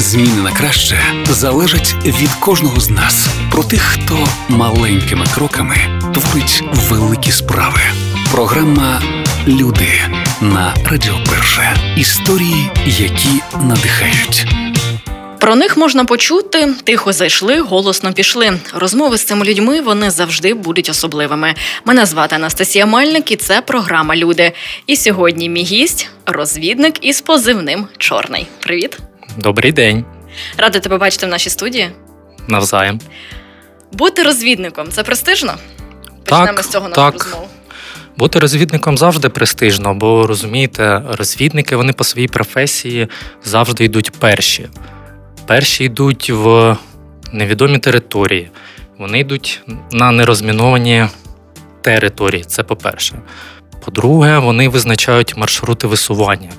Зміни на краще залежать від кожного з нас. Про тих, хто маленькими кроками творить великі справи. Програма Люди на Радіо Перше. Історії, які надихають. Про них можна почути, тихо зайшли, голосно пішли. Розмови з цими людьми вони завжди будуть особливими. Мене звати Анастасія Мельник, і це програма Люди. І сьогодні мій гість розвідник із позивним Чорний. Привіт, Добрий день, рада тебе бачити в нашій студії. навзаєм. Бути розвідником це престижно. Так, Почнемо з цього нашу так. розмову. Бути розвідником завжди престижно, бо розумієте, розвідники вони по своїй професії завжди йдуть перші. Перші йдуть в невідомі території, вони йдуть на нерозміновані території. Це по-перше. По-друге, вони визначають маршрути висування.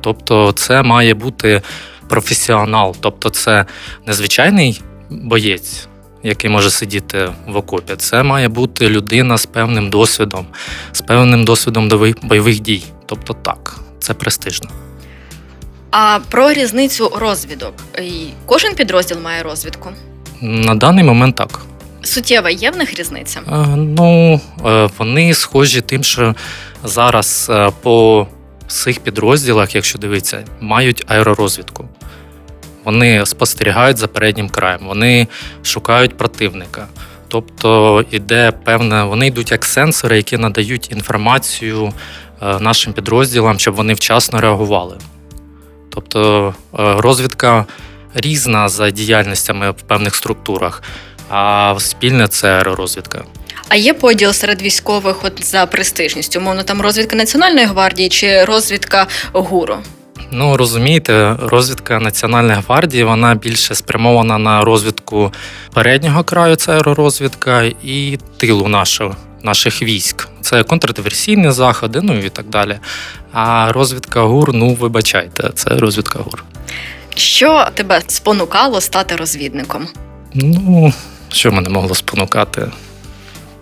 Тобто, це має бути професіонал, тобто, це не звичайний боєць, який може сидіти в окопі. Це має бути людина з певним досвідом, з певним досвідом бойових- бойових дій. Тобто, так, це престижно. А про різницю розвідок. Кожен підрозділ має розвідку. На даний момент так. Суттєва є в них різниця. Е, Ну, е, вони схожі тим, що зараз е, по всіх підрозділах, якщо дивитися, мають аеророзвідку. Вони спостерігають за переднім краєм, вони шукають противника. Тобто іде певне, вони йдуть як сенсори, які надають інформацію е, нашим підрозділам, щоб вони вчасно реагували. Тобто е, розвідка різна за діяльностями в певних структурах, а спільне це аеророзвідка. А є поділ серед військових от за престижністю? Умовно, там розвідка Національної гвардії чи розвідка ГУРу? Ну розумієте, розвідка Національної гвардії вона більше спрямована на розвідку переднього краю, це аеророзвідка, і тилу нашого, наших військ. Це контрдиверсійні заходи, ну і так далі. А розвідка ГУР, ну вибачайте, це розвідка ГУР. Що тебе спонукало стати розвідником? Ну, що мене могло спонукати?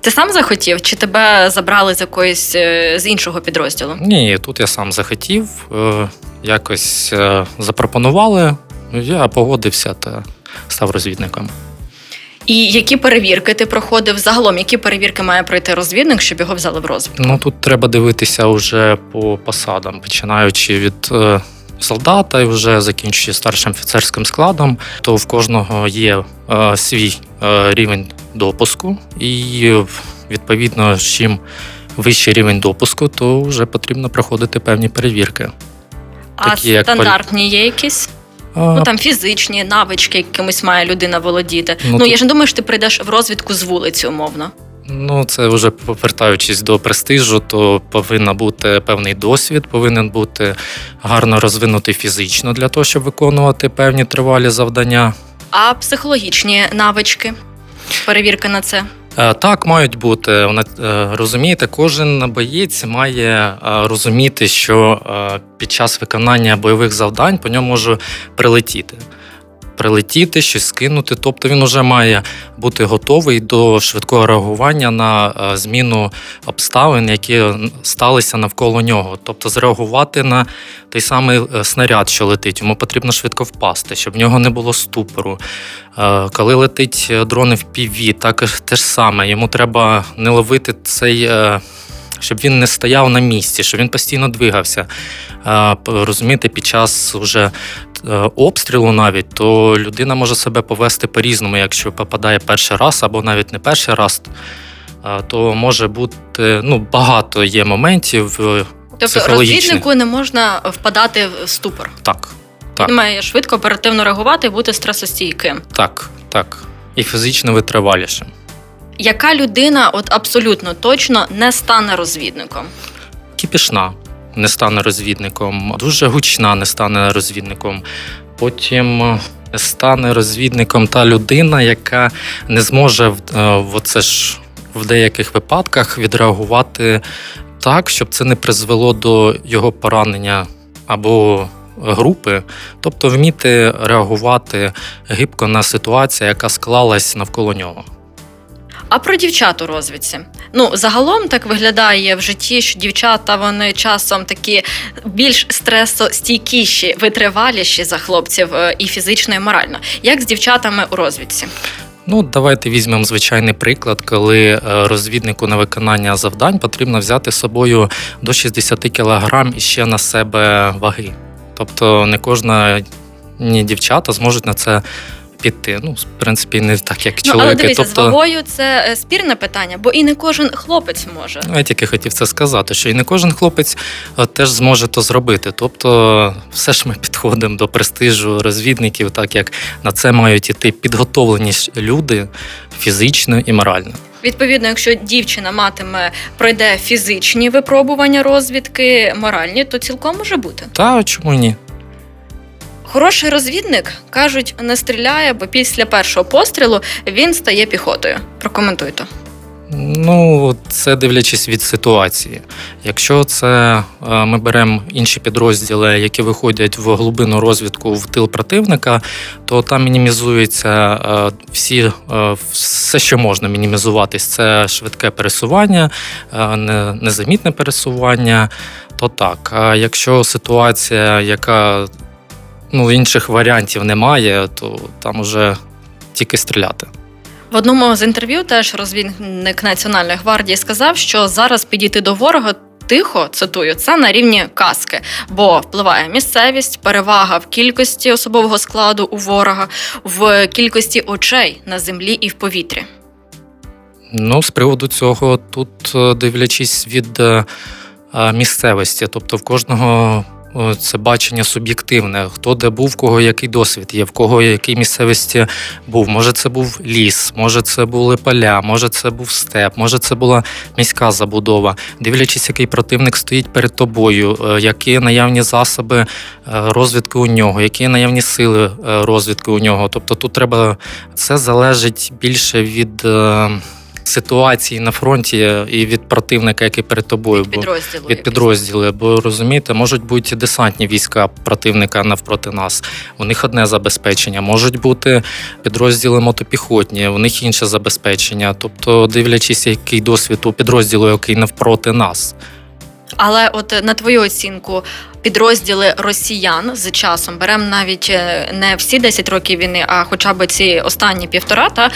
Ти сам захотів, чи тебе забрали з якоїсь е, з іншого підрозділу? Ні, тут я сам захотів, е, якось е, запропонували. Я погодився та став розвідником. І які перевірки ти проходив? Загалом, які перевірки має пройти розвідник, щоб його взяли в розвідку? Ну тут треба дивитися вже по посадам, починаючи від е, солдата і вже закінчуючи старшим офіцерським складом, то в кожного є е, свій е, рівень допуску, і е, відповідно, чим вищий рівень допуску, то вже потрібно проходити певні перевірки. А такі, як стандартні є якісь? А, Ну там фізичні навички, якимось має людина володіти. Ну, Ну, тут- я ж не думаю, що ти прийдеш в розвідку з вулиці, умовно. Ну, це вже повертаючись до престижу, то повинен бути певний досвід, повинен бути гарно розвинутий фізично для того, щоб виконувати певні тривалі завдання. А психологічні навички, перевірка на це. Е, Так, мають бути. Вона, е, Розумієте, кожен боєць має е, розуміти, що під час виконання бойових завдань по ньому може прилетіти. Прилетіти, щось скинути. Тобто він вже має бути готовий до швидкого реагування на е, зміну обставин, які сталися навколо нього. Тобто зреагувати на той самий е, снаряд, що летить. Йому потрібно швидко впасти, щоб в нього не було ступору. Е, Коли летить е, дрон в піві, так те ж саме. Йому треба не ловити цей, щоб він не стояв на місці, щоб він постійно двигався. Розумієте, під час уже е, обстрілу навіть, то людина може себе повести по-різному, якщо попадає перший раз або навіть не перший раз. То може бути ну багато є моментів. е, Тобто розвіднику не можна впадати в ступор. Так, Так. Він має швидко, оперативно реагувати і бути стресостійким. так, так. І фізично витривалішим. Яка людина от абсолютно точно не стане розвідником? кіпішна не стане розвідником, дуже гучна не стане розвідником. Потім е, стане розвідником та людина, яка не зможе е, в оце ж в деяких випадках відреагувати так, щоб це не призвело до його поранення або групи, тобто вміти реагувати гибко на ситуацію, яка склалась навколо нього. А про дівчат у розвідці. Ну, загалом так виглядає в житті, що дівчата вони часом такі більш стресостійкіші, витриваліші за хлопців е, і фізично, і морально. Як з дівчатами у розвідці? Ну, давайте візьмемо звичайний приклад, коли е, розвіднику на виконання завдань потрібно взяти з собою до 60 кг і ще на себе ваги. Тобто не кожна ні дівчата зможуть на це піти. Ну, в принципі, не так, як Ну, але чоловіки. дивіться, з тобто, вагою це е, спірне питання, бо і не кожен хлопець може. Ну, Я тільки хотів це сказати, що і не кожен хлопець е, теж зможе то зробити. Тобто, все ж ми підходимо до престижу розвідників, так як на це мають іти підготовлені люди фізично і морально. Відповідно, якщо дівчина матиме пройде фізичні випробування розвідки, моральні, то цілком може бути. Та чому ні? Хороший розвідник кажуть, не стріляє, бо після першого пострілу він стає піхотою. Прокоментуйте. Ну, це дивлячись від ситуації. Якщо це е, ми беремо інші підрозділи, які виходять в глибину розвідку в тил противника, то там мінімізується е, всі, е, все, що можна мінімізуватись. Це швидке пересування, незамітне пересування. То так. А якщо ситуація, яка ну, інших варіантів немає, то там уже тільки стріляти. В одному з інтерв'ю теж розвідник Національної гвардії сказав, що зараз підійти до ворога. Тихо цитую, це на рівні каски, бо впливає місцевість, перевага в кількості особового складу у ворога, в кількості очей на землі і в повітрі. Ну, з приводу цього, тут е, дивлячись від е, е, місцевості, тобто в кожного це бачення суб'єктивне, хто де був, кого який досвід є, в кого який місцевості був. Може, це був ліс, може, це були поля, може, це був степ, може, це була міська забудова. Дивлячись, який противник стоїть перед тобою, е, які наявні засоби е, розвідки у нього, які наявні сили е, розвідки у нього. Тобто тут треба це залежить більше від. Е, Ситуації на фронті і від противника, який перед тобою, Від бо підрозділу. від підрозділу. Бо розумієте, можуть бути десантні війська противника навпроти нас. У них одне забезпечення, можуть бути підрозділи мотопіхотні, у них інше забезпечення. Тобто, дивлячись, який досвід у підрозділу, який навпроти нас. Але от е, на твою оцінку, підрозділи росіян з часом беремо навіть е, не всі 10 років війни, а хоча б ці останні півтора, та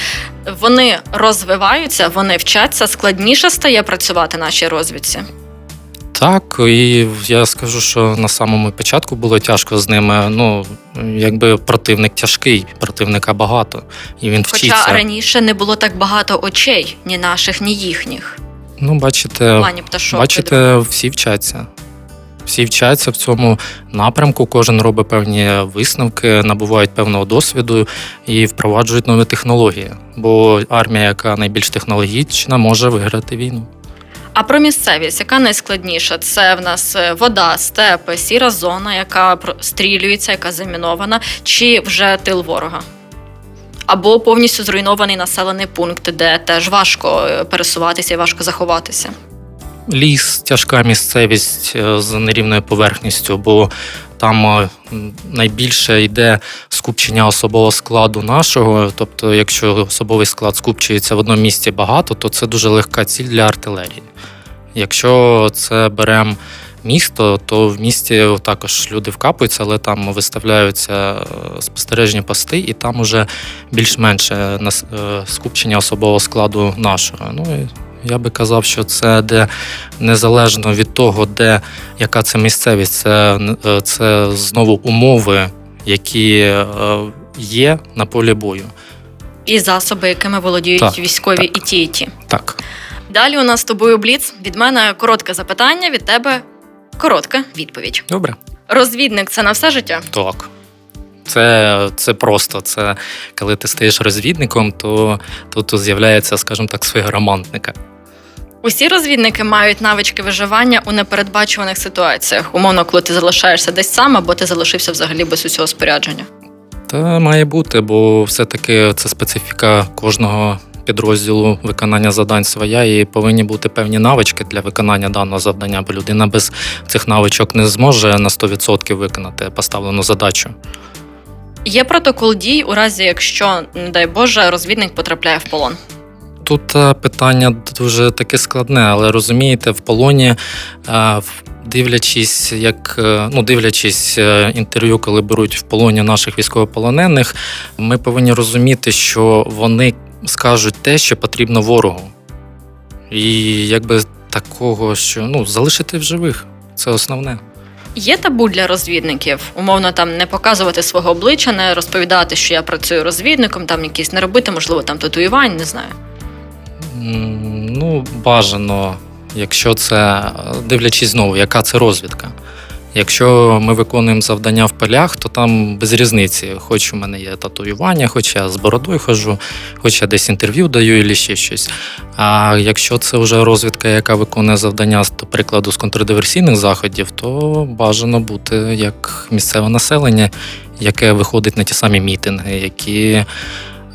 вони розвиваються, вони вчаться, складніше стає працювати нашій розвідці. Так, і я скажу, що на самому початку було тяжко з ними. Ну, якби противник тяжкий, противника багато, і він Хоча вчиться. раніше не було так багато очей, ні наших, ні їхніх. Ну, бачите. Бачите, всі вчаться. Всі вчаться в цьому напрямку, кожен робить певні висновки, набувають певного досвіду і впроваджують нові технології. Бо армія, яка найбільш технологічна, може виграти війну. А про місцевість, яка найскладніша? Це в нас е, вода, степи, сіра зона, яка стрілюється, яка замінована, чи вже тил ворога? Або повністю зруйнований населений пункт, де теж важко е, пересуватися і важко заховатися. Ліс, тяжка місцевість е, з нерівною поверхністю, бо там е, найбільше йде скупчення особового складу нашого. Тобто, якщо особовий склад скупчується в одному місці багато, то це дуже легка ціль для артилерії. Якщо це беремо місто, то в місті також люди вкапуються, але там виставляються е, спостережні пости, і там уже більш-менше скупчення особового складу нашого. Ну і я би казав, що це де незалежно від того, де яка це місцевість, це, е, це знову умови, які е, є на полі бою. І засоби, якими володіють Так, військові так. і ті, і ті. Так. Далі у нас з тобою бліц. Від мене коротке запитання, від тебе коротка відповідь. Добре. Розвідник це на все життя. Так. Це, це просто. Це коли ти стаєш розвідником, то тут з'являється, скажімо так, свого романтника. Усі розвідники мають навички виживання у непередбачуваних ситуаціях. Умовно, коли ти залишаєшся десь сам, або ти залишився взагалі без усього спорядження. Та має бути, бо все-таки це специфіка кожного підрозділу виконання завдань своя, і повинні бути певні навички для виконання даного завдання, бо людина без цих навичок не зможе на 100% виконати поставлену задачу. Є протокол дій у разі, якщо, не дай Боже, розвідник потрапляє в полон. Тут е, питання дуже таке складне, але розумієте, в полоні, е, дивлячись, як е, ну, дивлячись інтерв'ю, коли беруть в полоні наших військовополонених, ми повинні розуміти, що вони скажуть те, що потрібно ворогу. І якби такого, що ну, залишити в живих. Це основне. Є табу для розвідників, умовно там не показувати свого обличчя, не розповідати, що я працюю розвідником, там якісь не робити, можливо, там татуювань, не знаю. Ну, бажано, якщо це дивлячись знову, яка це розвідка. Якщо ми виконуємо завдання в полях, то там без різниці. Хоч у мене є татуювання, хоч я з бородою хожу, хоч я десь інтерв'ю даю, і ще щось. А якщо це вже розвідка, яка виконує завдання, до прикладу, з контрдиверсійних заходів, то бажано бути як місцеве населення, яке виходить на ті самі мітинги, які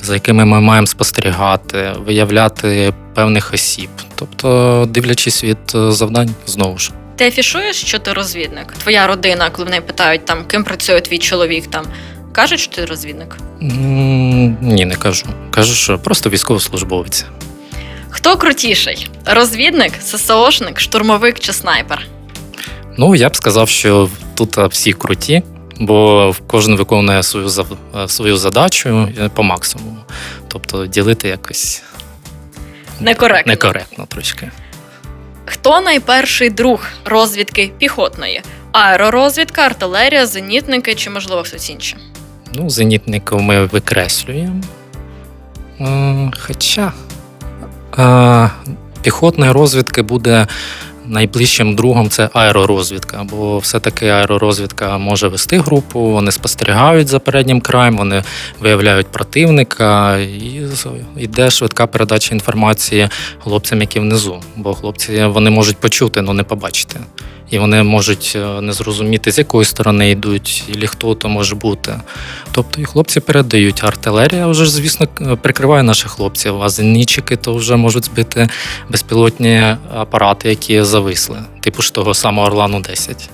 за якими ми маємо спостерігати, виявляти певних осіб. Тобто, дивлячись від е, завдань, знову ж. Ти афішуєш, що ти розвідник? Твоя родина, коли вони питають, там ким працює твій чоловік, там кажуть, що ти розвідник. М, Ні, не кажу. Кажу, що просто військовослужбовець. Хто крутіший? Розвідник, ССОшник, штурмовик чи снайпер? Ну, я б сказав, що тут всі круті, бо кожен виконує свою е, свою задачу е, по максимуму. Тобто ділити якось Некоректно. некоректно трошки. Хто найперший друг розвідки піхотної? Аеророзвідка, артилерія, зенітники чи можливо хтось інший? Ну, зенітників ми викреслюємо. Е, Хоча піхотної розвідки буде найближчим другом це аеророзвідка, бо все-таки аеророзвідка може вести групу, вони спостерігають за переднім краєм, вони виявляють противника, і йде швидка передача інформації хлопцям, які внизу. Бо хлопці вони можуть почути, але не побачити. І вони можуть е, не зрозуміти, з якої сторони йдуть, і хто то може бути. Тобто і хлопці передають. Артилерія вже звісно, прикриває наших хлопців, а зенітчики то вже можуть збити безпілотні апарати, які зависли, типу ж того самого Орлану 10.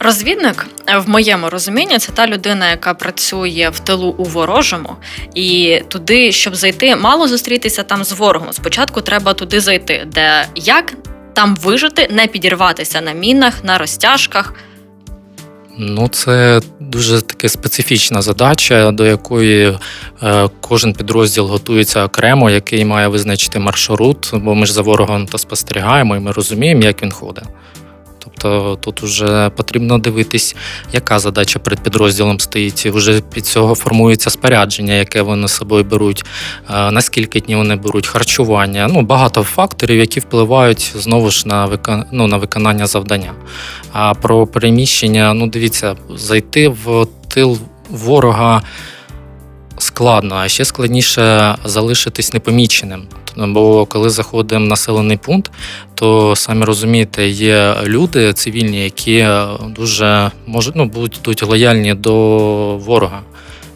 Розвідник, е, в моєму розумінні, це та людина, яка працює в тилу у ворожому, і туди, щоб зайти, мало зустрітися там з ворогом. Спочатку треба туди зайти, де як там вижити, не підірватися на мінах, на розтяжках. Ну, це дуже таке специфічна задача, до якої е, кожен підрозділ готується окремо, який має визначити маршрут, бо ми ж за ворогом то спостерігаємо, і ми розуміємо, як він ходить. Тобто тут вже потрібно дивитись, яка задача перед підрозділом стоїть. Вже під цього формується спорядження, яке вони з собою беруть, е, наскільки днів вони беруть, харчування. Ну, багато факторів, які впливають знову ж на, вика... ну, на виконання завдання. А про переміщення, ну дивіться, зайти в тил ворога складно, а ще складніше залишитись непоміченим. Бо коли заходимо в населений пункт, то самі розумієте, є люди цивільні, які дуже можуть ну, будуть лояльні до ворога.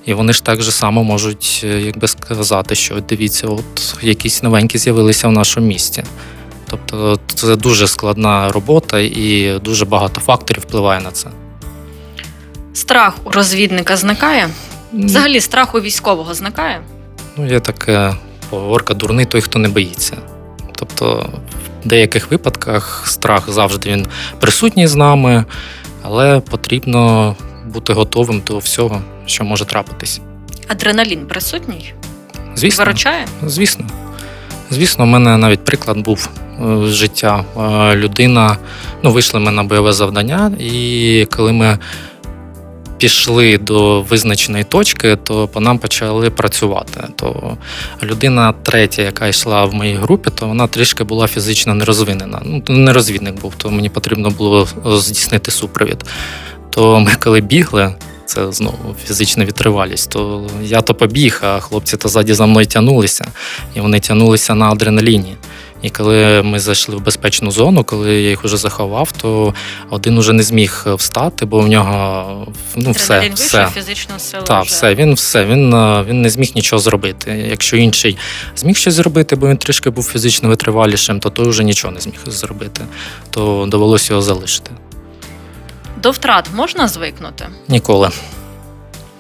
І вони ж так же само можуть, е, якби сказати, що дивіться, от якісь новенькі з'явилися в нашому місті. Тобто це дуже складна робота і дуже багато факторів впливає на це. Страх у розвідника зникає. Взагалі, страх у військового зникає. Ну, є таке поговорка дурний той, хто не боїться. Тобто, в деяких випадках страх завжди він присутній з нами, але потрібно бути готовим до всього, що може трапитись. Адреналін присутній, Звісно, виручає. звісно. Звісно, у мене навіть приклад був е, з життя. Е, Людина, ну, вийшли ми на бойове завдання, і коли ми пішли до визначеної точки, то по нам почали працювати. То людина третя, яка йшла в моїй групі, то вона трішки була фізично нерозвинена. Ну, не розвідник був, то мені потрібно було здійснити супровід. То ми коли бігли, це знову фізична витривалість, то я то побіг, а хлопці то ззаді за мною тягнулися, і вони тягнулися на адреналіні. І коли ми зайшли в безпечну зону, коли я їх вже заховав, то один уже не зміг встати, бо в нього ну, все, Адреналін все. вийшов, фізична сила. Так, вже. все, він все, він, е, він не зміг нічого зробити. Якщо інший зміг щось зробити, бо він трішки був фізично витривалішим, то той вже нічого не зміг зробити, то довелося його залишити. До втрат можна звикнути? Ніколи.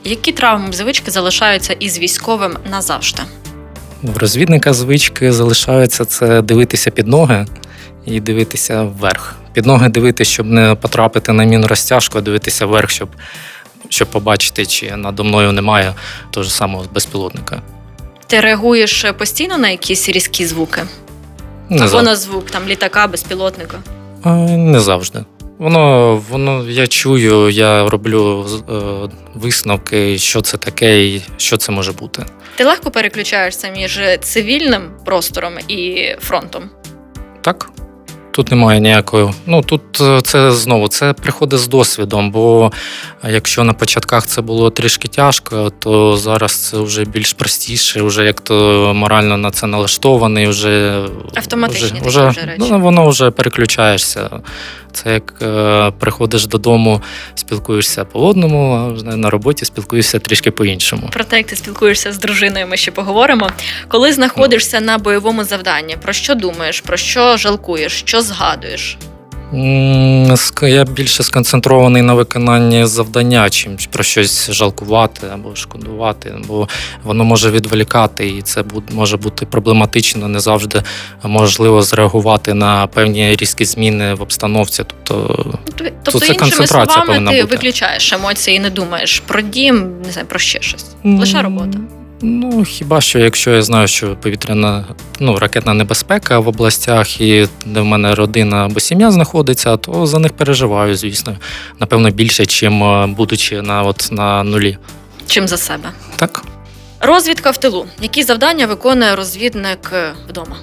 Які травми звички залишаються із військовим назавжди? В розвідника звички залишаються це дивитися під ноги і дивитися вверх. Під ноги дивитися, щоб не потрапити на міну розтяжку, а дивитися вверх, щоб, щоб побачити, чи надо мною немає того ж самого безпілотника. Ти реагуєш постійно на якісь різкі звуки? Не, Або зав... на звук там літака, безпілотника. Не завжди. Воно, воно, я чую, я роблю е, висновки, що це таке і що це може бути. Ти легко переключаєшся між цивільним простором і фронтом. Так. Тут немає ніякої. Ну тут е, це знову це приходить з досвідом. Бо якщо на початках це було трішки тяжко, то зараз це вже більш простіше, вже як то морально на це налаштований, вже Автоматичні вже, вже, вже речі. Ну, воно вже переключаєшся. Це як е, приходиш додому, спілкуєшся по одному, а вже на роботі спілкуєшся трішки по-іншому. Про те, як ти спілкуєшся з дружиною, ми ще поговоримо. Коли знаходишся на бойовому завданні, про що думаєш, про що жалкуєш, що згадуєш? Я більше сконцентрований на виконанні завдання, чим про щось жалкувати або шкодувати, бо воно може відволікати, і це може бути проблематично, не завжди можливо зреагувати на певні різкі зміни в обстановці. Тобто, Тобто, це іншими концентрація словами, повинна ти бути. виключаєш емоції і не думаєш про дім, не знаю, про ще щось. Лише робота. Ну, хіба що, якщо я знаю, що повітряна ну, ракетна небезпека в областях, і де в мене родина або сім'я знаходиться, то за них переживаю, звісно. Напевно, більше, чим е, будучи на, от, на нулі. Чим за себе? Так? Розвідка в тилу. Які завдання виконує розвідник е, вдома?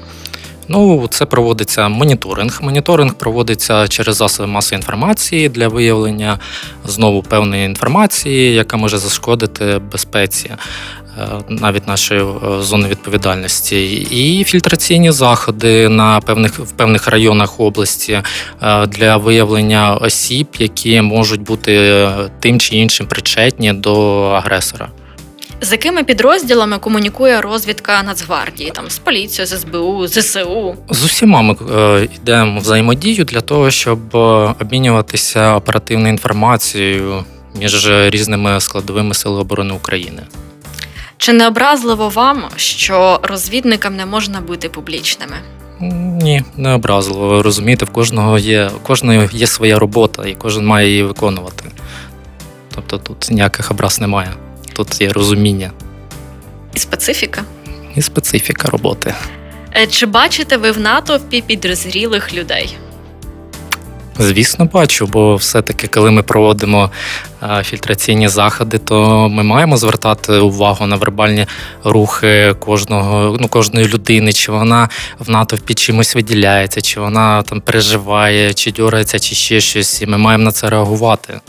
Ну, це проводиться моніторинг. Моніторинг проводиться через засоби масової інформації для виявлення знову певної інформації, яка може зашкодити безпеці. Е, Навіть нашої е, зони відповідальності, і фільтраційні заходи на певних в певних районах області е, для виявлення осіб, які можуть бути тим чи іншим причетні до агресора. З якими підрозділами комунікує розвідка Нацгвардії? Там з поліцією, з СБУ, ЗСУ? З усіма ми е, йдемо взаємодію для того, щоб обмінюватися оперативною інформацією між різними складовими сил оборони України. Чи не образливо вам, що розвідникам не можна бути публічними? Ні, не образливо. Ви розумієте, в кожного є у кожного є своя робота, і кожен має її виконувати. Тобто тут ніяких образ немає. Тут є розуміння І специфіка? і специфіка роботи. Е, Чи бачите ви в натовпі підрозрілих людей? Звісно, бачу, бо все-таки, коли ми проводимо е, фільтраційні заходи, то ми маємо звертати увагу на вербальні рухи кожного, ну, кожної людини, чи вона в натовпі чимось виділяється, чи вона там переживає, чи дьорається, чи ще щось. І ми маємо на це реагувати.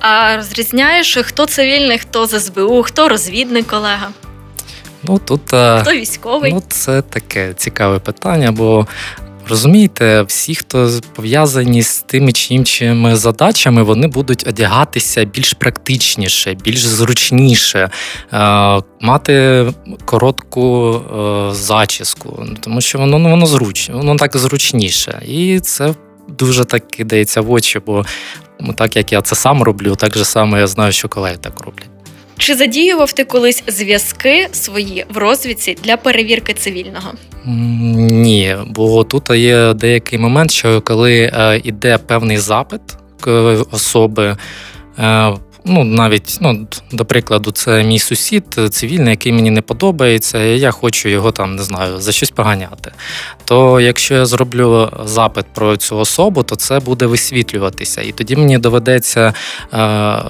А розрізняєш, хто цивільний, хто з СБУ, хто розвідник колега, Ну тут е, хто військовий? ну, це таке цікаве питання, бо. Розумієте, всі, хто пов'язані з тими чи іншими задачами, вони будуть одягатися більш практичніше, більш зручніше, е, мати коротку е, зачіску, тому що воно ну, воно зручне, воно так зручніше. І це дуже так кидається в очі, бо ну, так як я це сам роблю, так же само я знаю, що колеги так роблять. Чи задіював ти колись зв'язки свої в розвідці для перевірки цивільного? Ні, бо тут є деякий момент, що коли йде певний запит особи, е, ну навіть ну, до прикладу, це мій сусід е, цивільний, який мені не подобається, і я хочу його там не знаю за щось поганяти. То якщо я зроблю запит про цю особу, то це буде висвітлюватися, і тоді мені доведеться е,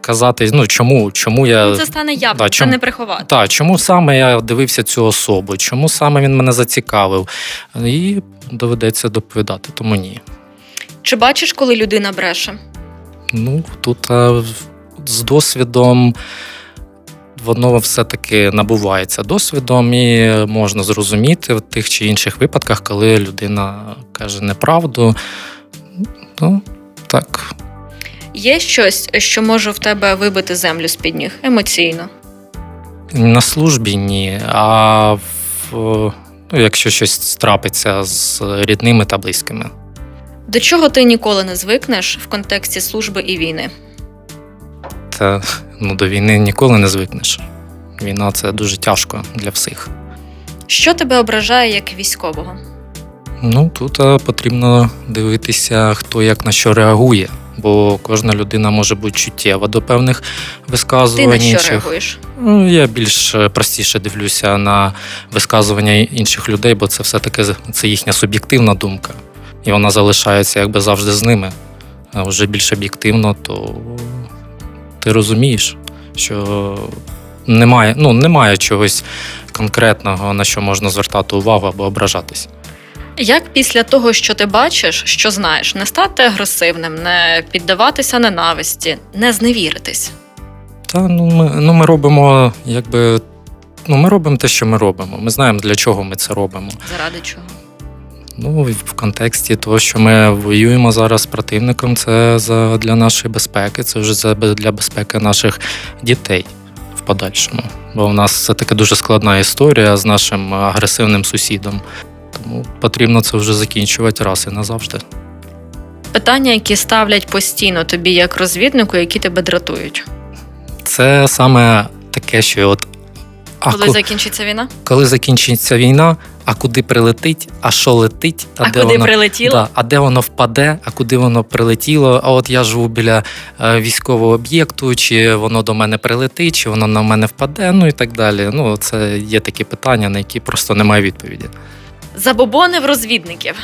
казати, ну чому, чому я Ну, це стане явно, да, це чому- не приховати. так, чому саме я дивився цю особу? Чому саме він мене зацікавив? І доведеться доповідати, тому ні. Чи бачиш, коли людина бреше? Ну тут е, з досвідом воно все-таки набувається досвідом, і можна зрозуміти в тих чи інших випадках, коли людина каже неправду. Ну, так. Є щось, що може в тебе вибити землю з під ніг емоційно? На службі ні. А в, ну, якщо щось трапиться з рідними та близькими. До чого ти ніколи не звикнеш в контексті служби і війни? Та ну, до війни ніколи не звикнеш. Війна це дуже тяжко для всіх. Що тебе ображає як військового? Ну тут е, потрібно дивитися, хто як на що реагує, бо кожна людина може бути чуттєва до певних Ти висказувань на що інших. реагуєш? Ну, я більш е, простіше дивлюся на висказування інших людей, бо це все-таки це їхня суб'єктивна думка. І вона залишається якби завжди з ними. А вже більш об'єктивно, то ти розумієш, що немає, ну, немає чогось конкретного, на що можна звертати увагу або ображатись. Як після того, що ти бачиш, що знаєш, не стати агресивним, не піддаватися ненависті, не зневіритись? Та ну ми, ну, ми робимо, якби. Ну, ми робимо те, що ми робимо. Ми знаємо, для чого ми це робимо. Заради чого? Ну, в контексті того, що ми воюємо зараз з противником, це за, для нашої безпеки, це вже за, для безпеки наших дітей в подальшому. Бо в нас це така дуже складна історія з нашим агресивним сусідом. Тому потрібно це вже закінчувати раз і назавжди. Питання, які ставлять постійно тобі як розвіднику, які тебе дратують. Це саме таке, що от. А Коли закінчиться війна? коли закінчиться війна, а куди прилетить, а що летить, А, де куди воно прилетіло? Да, а де воно впаде, а куди воно прилетіло? А от я живу біля е, військового об'єкту, чи воно до мене прилетить, чи воно на мене впаде, ну і так далі. Ну, це є такі питання, на які просто немає відповіді. Забобони в розвідників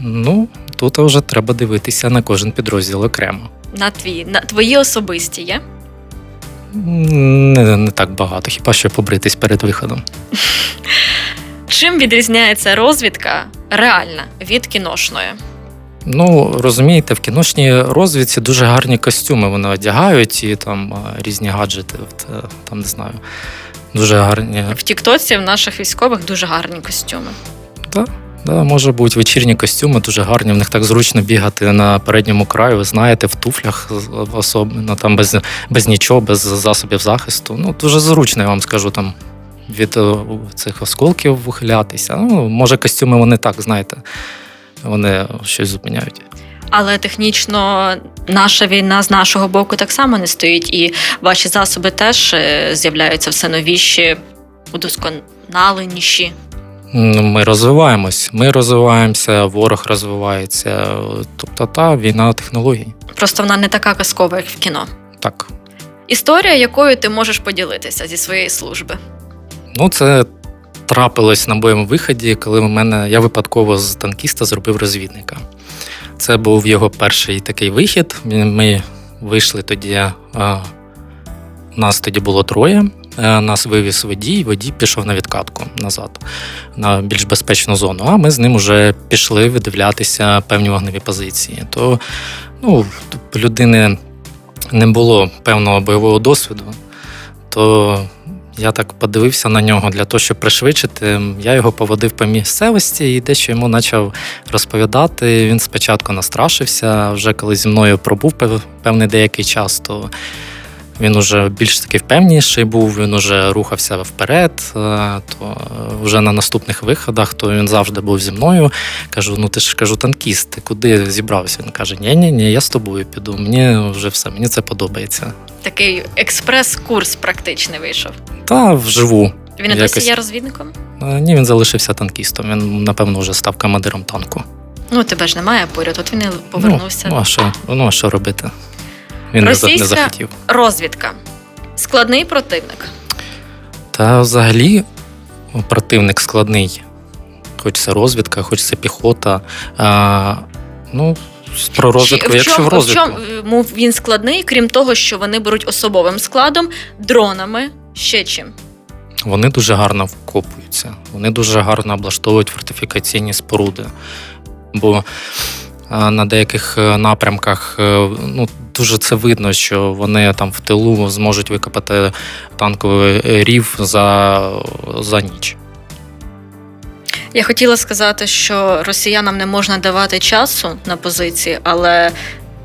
Ну, тут вже треба дивитися на кожен підрозділ окремо. на твій, на твої особисті є? Не, не так багато, хіба що побритись перед виходом. Чим відрізняється розвідка реальна від кіношної? Ну, розумієте, в кіношній розвідці дуже гарні костюми вони одягають і там різні гаджети, от, е, там не знаю. Дуже гарні. В Тіктоці в наших військових дуже гарні костюми. Да, може бути вечірні костюми дуже гарні. В них так зручно бігати на передньому краю, ви знаєте, в туфлях особливо, там без, без нічого, без засобів захисту. Ну, дуже зручно, я вам скажу, там від е, цих осколків ухилятися. Ну, може, костюми вони так, знаєте, вони щось зупиняють. Але технічно наша війна з нашого боку так само не стоїть, і ваші засоби теж е, з'являються все новіші, удосконаленіші. Ну, Ми розвиваємось, ми розвиваємося, ворог розвивається. Тобто та війна технологій. Просто вона не така казкова, як в кіно. Так. Історія, якою ти можеш поділитися зі своєї служби. Ну, це трапилось на моєму виході, коли в мене я випадково з танкіста зробив розвідника. Це був його перший такий вихід. Ми вийшли тоді. Нас тоді було троє. Е, Нас вивіз водій, водій пішов на відкатку назад на більш безпечну зону. А ми з ним вже пішли видивлятися певні вогневі позиції. То ну, людини не було певного бойового досвіду, то я так подивився на нього для того, щоб пришвидшити. Я його поводив по місцевості і дещо йому почав розповідати. Він спочатку настрашився, вже коли зі мною пробув певний деякий час, то він уже більш таки впевніший був, він уже рухався вперед. е, То вже на наступних виходах, то він завжди був зі мною. Кажу: ну ти ж кажу, танкіст, ти куди зібрався? Він каже: Ні, ні, ні, я з тобою піду. Мені вже все, мені це подобається. Такий експрес-курс практичний вийшов. Та вживу. Він досі Якось. є розвідником? Е, Ні, він залишився танкістом. Він, напевно, вже став командиром танку. Ну, тебе ж немає поряд, от він і повернувся. Ну, ну, а що, ну, а що робити? Він не, не захотів. Розвідка. Складний противник. Та взагалі противник складний. Хоч це розвідка, хоч це піхота. А, ну, про розвідку, Чи- якщо чому, в розвідку. чому він складний, крім того, що вони беруть особовим складом, дронами, ще чим? Вони дуже гарно вкопуються, вони дуже гарно облаштовують фортифікаційні споруди. Бо на деяких е, напрямках е, ну, дуже це видно, що вони там в тилу зможуть викопати танковий рів за, за ніч. Я хотіла сказати, що росіянам не можна давати часу на позиції, але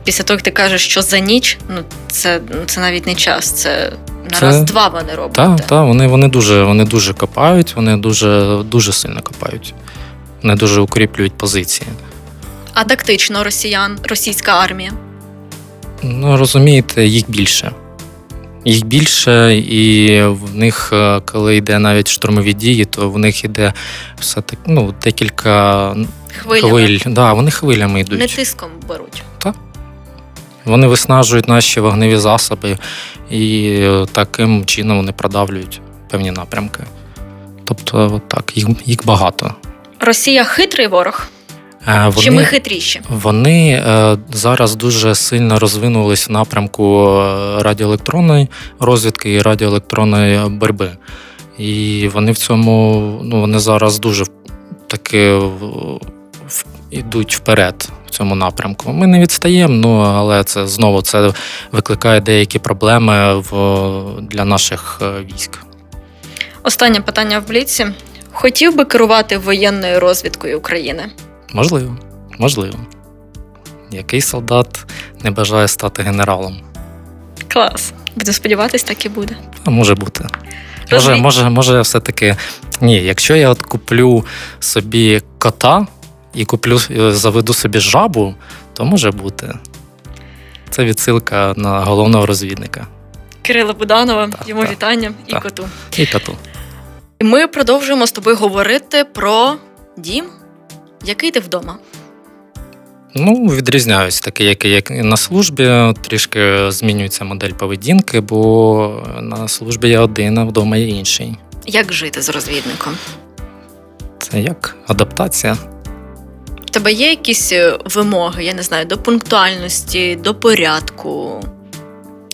після того, як ти кажеш, що за ніч, ну це, це навіть не час, це на Це- раз-два вони роблять. Так, та, вони, вони, дуже, вони дуже копають, вони дуже, дуже сильно копають. Вони дуже укріплюють позиції. А тактично росіян, російська армія. Ну, розумієте, їх більше. Їх більше, і в них, е, коли йде навіть штурмові дії, то в них іде все так, ну, декілька Хвилями. хвиль. Да, вони хвилями йдуть. Не тиском беруть. Так. Вони виснажують наші вогневі засоби і е, таким чином вони продавлюють певні напрямки. Тобто, так, їх, їх багато. Росія хитрий ворог. Е, Чи ми хитріші? Вони е, зараз дуже сильно розвинулись в напрямку е, радіоелектронної розвідки і радіоелектронної боротьби. І вони в цьому, ну вони зараз дуже таки йдуть вперед в цьому напрямку. Ми не відстаємо, ну але це знову це викликає деякі проблеми в, для наших е, військ. Останнє питання в бліці. Хотів би керувати воєнною розвідкою України. Можливо, можливо. Який солдат не бажає стати генералом? Клас. Буду сподіватись, так і буде. А може бути. Може, може, може, все-таки. Ні, якщо я от куплю собі кота і куплю, е, заведу собі жабу, то може бути. Це відсилка на головного розвідника Кирила Буданова, Так, йому так, вітання і коту. і коту. І Ми продовжуємо з тобою говорити про дім, який ти вдома. Ну, відрізняюсь таке, як, як і на службі. Трішки змінюється модель поведінки, бо на службі я один, а вдома є інший. Як жити з розвідником? Це як адаптація. В тебе є якісь е, вимоги, я не знаю, до пунктуальності, до порядку.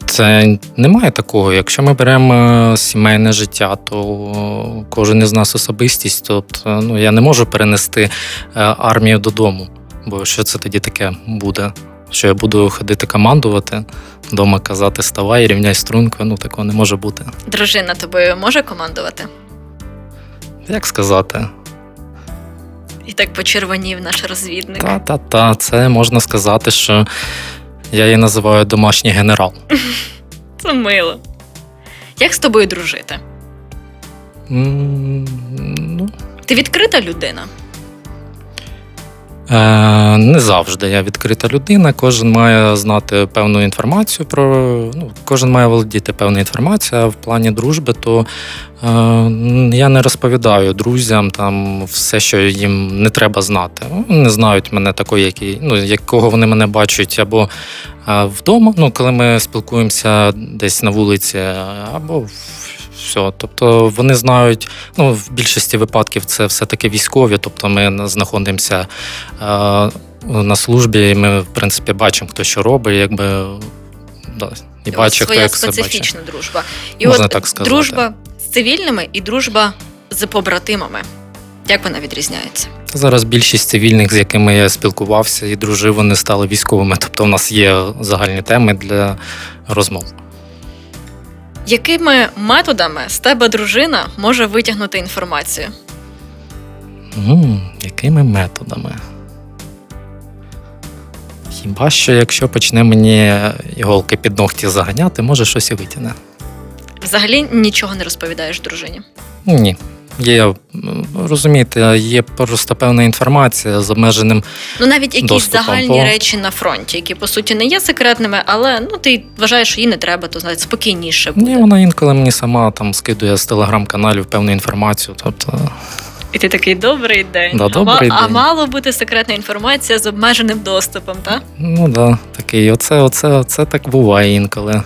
Це немає такого. Якщо ми беремо е, сімейне життя, то кожен із нас особистість. Тобто, ну я не можу перенести е, армію додому. Бо що це тоді таке буде? Що я буду ходити командувати, вдома казати ставай, рівняй струнку. Ну такого не може бути. Дружина тобою може командувати? Як сказати? І так почервонів наш розвідник. Та-та-та, це можна сказати, що я її називаю домашній генерал. Це мило. Як з тобою дружити? Ну, Ти відкрита людина? Е, не завжди я відкрита людина. Кожен має знати певну інформацію про ну, кожен має володіти певною інформацією. А в плані дружби, то е, я не розповідаю друзям там все, що їм не треба знати. Вони знають мене такої, які, ну, якого вони мене бачать, або е, вдома, ну, коли ми спілкуємося десь на вулиці, або в- все. Тобто вони знають, ну, в більшості випадків це все-таки військові, тобто ми знаходимося е, на службі, і ми, в принципі, бачимо, хто що робить, якби. Да, і бачить, хто як це бачить. специфічна дружба. І Можна от так сказати. дружба з цивільними і дружба з побратимами. Як вона відрізняється? Зараз більшість цивільних, з якими я спілкувався і дружив, вони стали військовими. Тобто, у нас є загальні теми для розмов. Якими методами з тебе дружина може витягнути інформацію? М, якими методами? Хіба що, якщо почне мені іголки під ногті заганяти, може щось і витягне. Взагалі нічого не розповідаєш дружині. Ні. Є, розумієте, є просто певна інформація з обмеженим. Ну навіть якісь Доступом загальні по- речі на фронті, які по суті не є секретними, але ну ти вважаєш, що їй не треба, то знаєш, спокійніше буде. Ні, вона інколи мені сама там скидує з телеграм-каналів певну інформацію. Тобто, І ти такий добрий день. Да, а, добрий а день. мало бути секретна інформація з обмеженим доступом, так? ну да, такий, оце, оце, оце так буває інколи.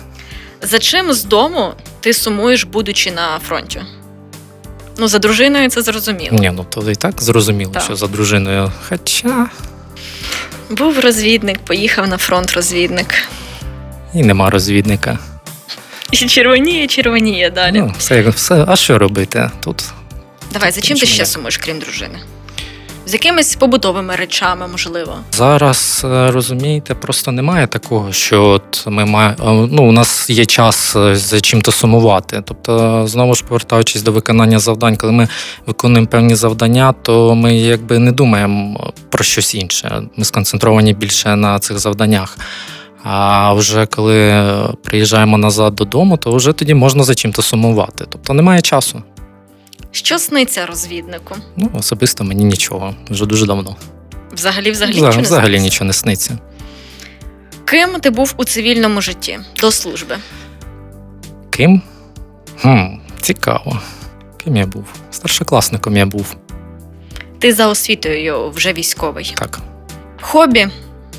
За чим з дому ти сумуєш, будучи на фронті? Ну, за дружиною це зрозуміло. Ні, ну то і так зрозуміло, Так. що за дружиною. Хоча Був розвідник, поїхав на фронт розвідник. і нема розвідника. І червоніє, червоніє далі. Ну, все, все, а що робити? Тут Давай, за чим ти ще сумуєш, крім дружини? З якимись побутовими речами, можливо. Зараз е, розумієте, просто немає такого, що от ми маємо. Ну, у нас є час е, за чим-то сумувати. Тобто, знову ж повертаючись до виконання завдань, коли ми виконуємо певні завдання, то ми якби не думаємо про щось інше. Ми сконцентровані більше на цих завданнях. А вже коли приїжджаємо назад додому, то вже тоді можна за чим-то сумувати. Тобто немає часу. Що сниться розвіднику? Ну, особисто мені нічого, вже дуже давно. Взагалі, взагалі, Взагалі, нічого не взагалі нічого не сниться. Ким ти був у цивільному житті до служби? Ким? Хм, цікаво. Ким я був? Старшокласником я був. Ти за освітою вже військовий. Так. Хобі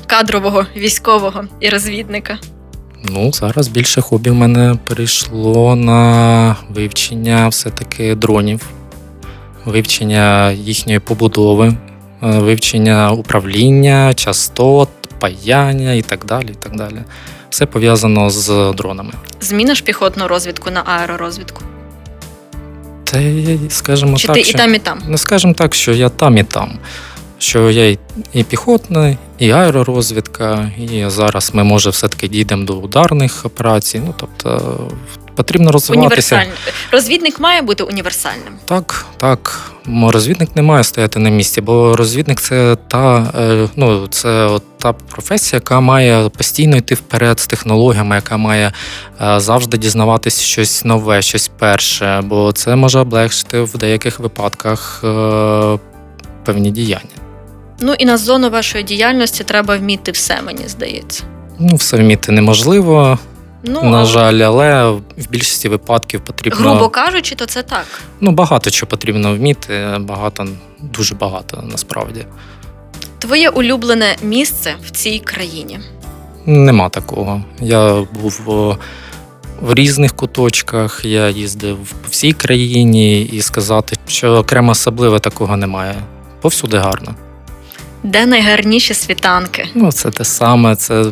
кадрового військового і розвідника. Ну, зараз більше хобі в мене перейшло на вивчення все-таки дронів, вивчення їхньої побудови, е, вивчення управління, частот, паяння і так далі. І так далі. Все пов'язано з дронами. Зміниш піхотну розвідку на аеророзвідку? Та скажімо Чи так, ти що... і там, і там? Не скажемо так, що я там і там. Що я і- і піхотна, і аеророзвідка, і зараз ми, може, все-таки дійдемо до ударних операцій. Ну, тобто, потрібно розвиватися. Розвідник має бути універсальним. Так, так. Розвідник не має стояти на місці, бо розвідник це та, е, ну, це от та професія, яка має постійно йти вперед з технологіями, яка має е, завжди дізнаватись щось нове, щось перше, бо це може облегшити в деяких випадках е, певні діяння. Ну і на зону вашої діяльності треба вміти все, мені здається. Ну, все вміти неможливо, Ну, на жаль, але в більшості випадків потрібно. грубо кажучи, то це так. Ну, багато чого потрібно вміти, багато, дуже багато насправді. Твоє улюблене місце в цій країні. Нема такого. Я був в різних куточках, я їздив по всій країні, і сказати, що окремо особливе такого немає. Повсюди гарно. Де найгарніші світанки? Ну, це те саме. Це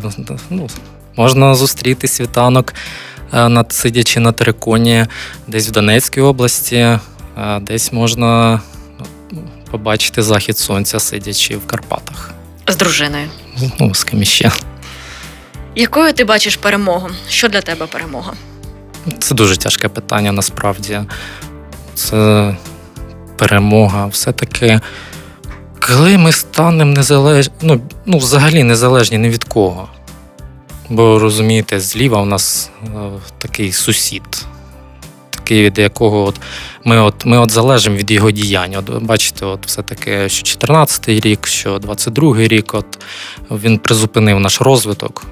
ну, можна зустріти світанок, е, над, сидячи на териконі, десь в Донецькій області, е, десь можна ну, побачити захід сонця, сидячи в Карпатах. З дружиною. Ну, з ким іще. Якою ти бачиш перемогу? Що для тебе перемога? Це дуже тяжке питання насправді. Це перемога. Все-таки, коли ми станемо незалежні, ну, ну, взагалі незалежні ні від кого. Бо розумієте, зліва у нас е, такий сусід, такий, від якого от ми от, ми от залежимо від його діянь. От бачите, от все-таки, що 14-й рік, що 22-й рік, от він призупинив наш розвиток.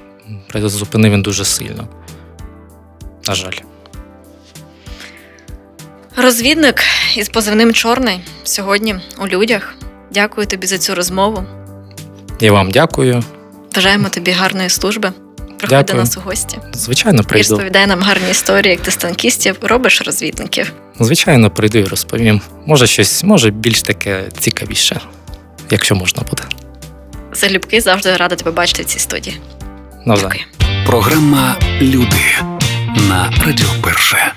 Призупинив він дуже сильно. На жаль. Розвідник із позивним Чорний сьогодні у людях. Дякую тобі за цю розмову. Я вам дякую. Бажаємо тобі гарної служби. Приходь Дякую. до нас у гості Звичайно, і розповідай нам гарні історії, як ти з танкістів робиш розвідників. Звичайно, прийду і розповім. Може, щось, може, більш таке цікавіше, якщо можна буде. Залюбки завжди рада тебе бачити в цій студії. Навзаєм. Дякую. Програма Люди на Радіо Перше.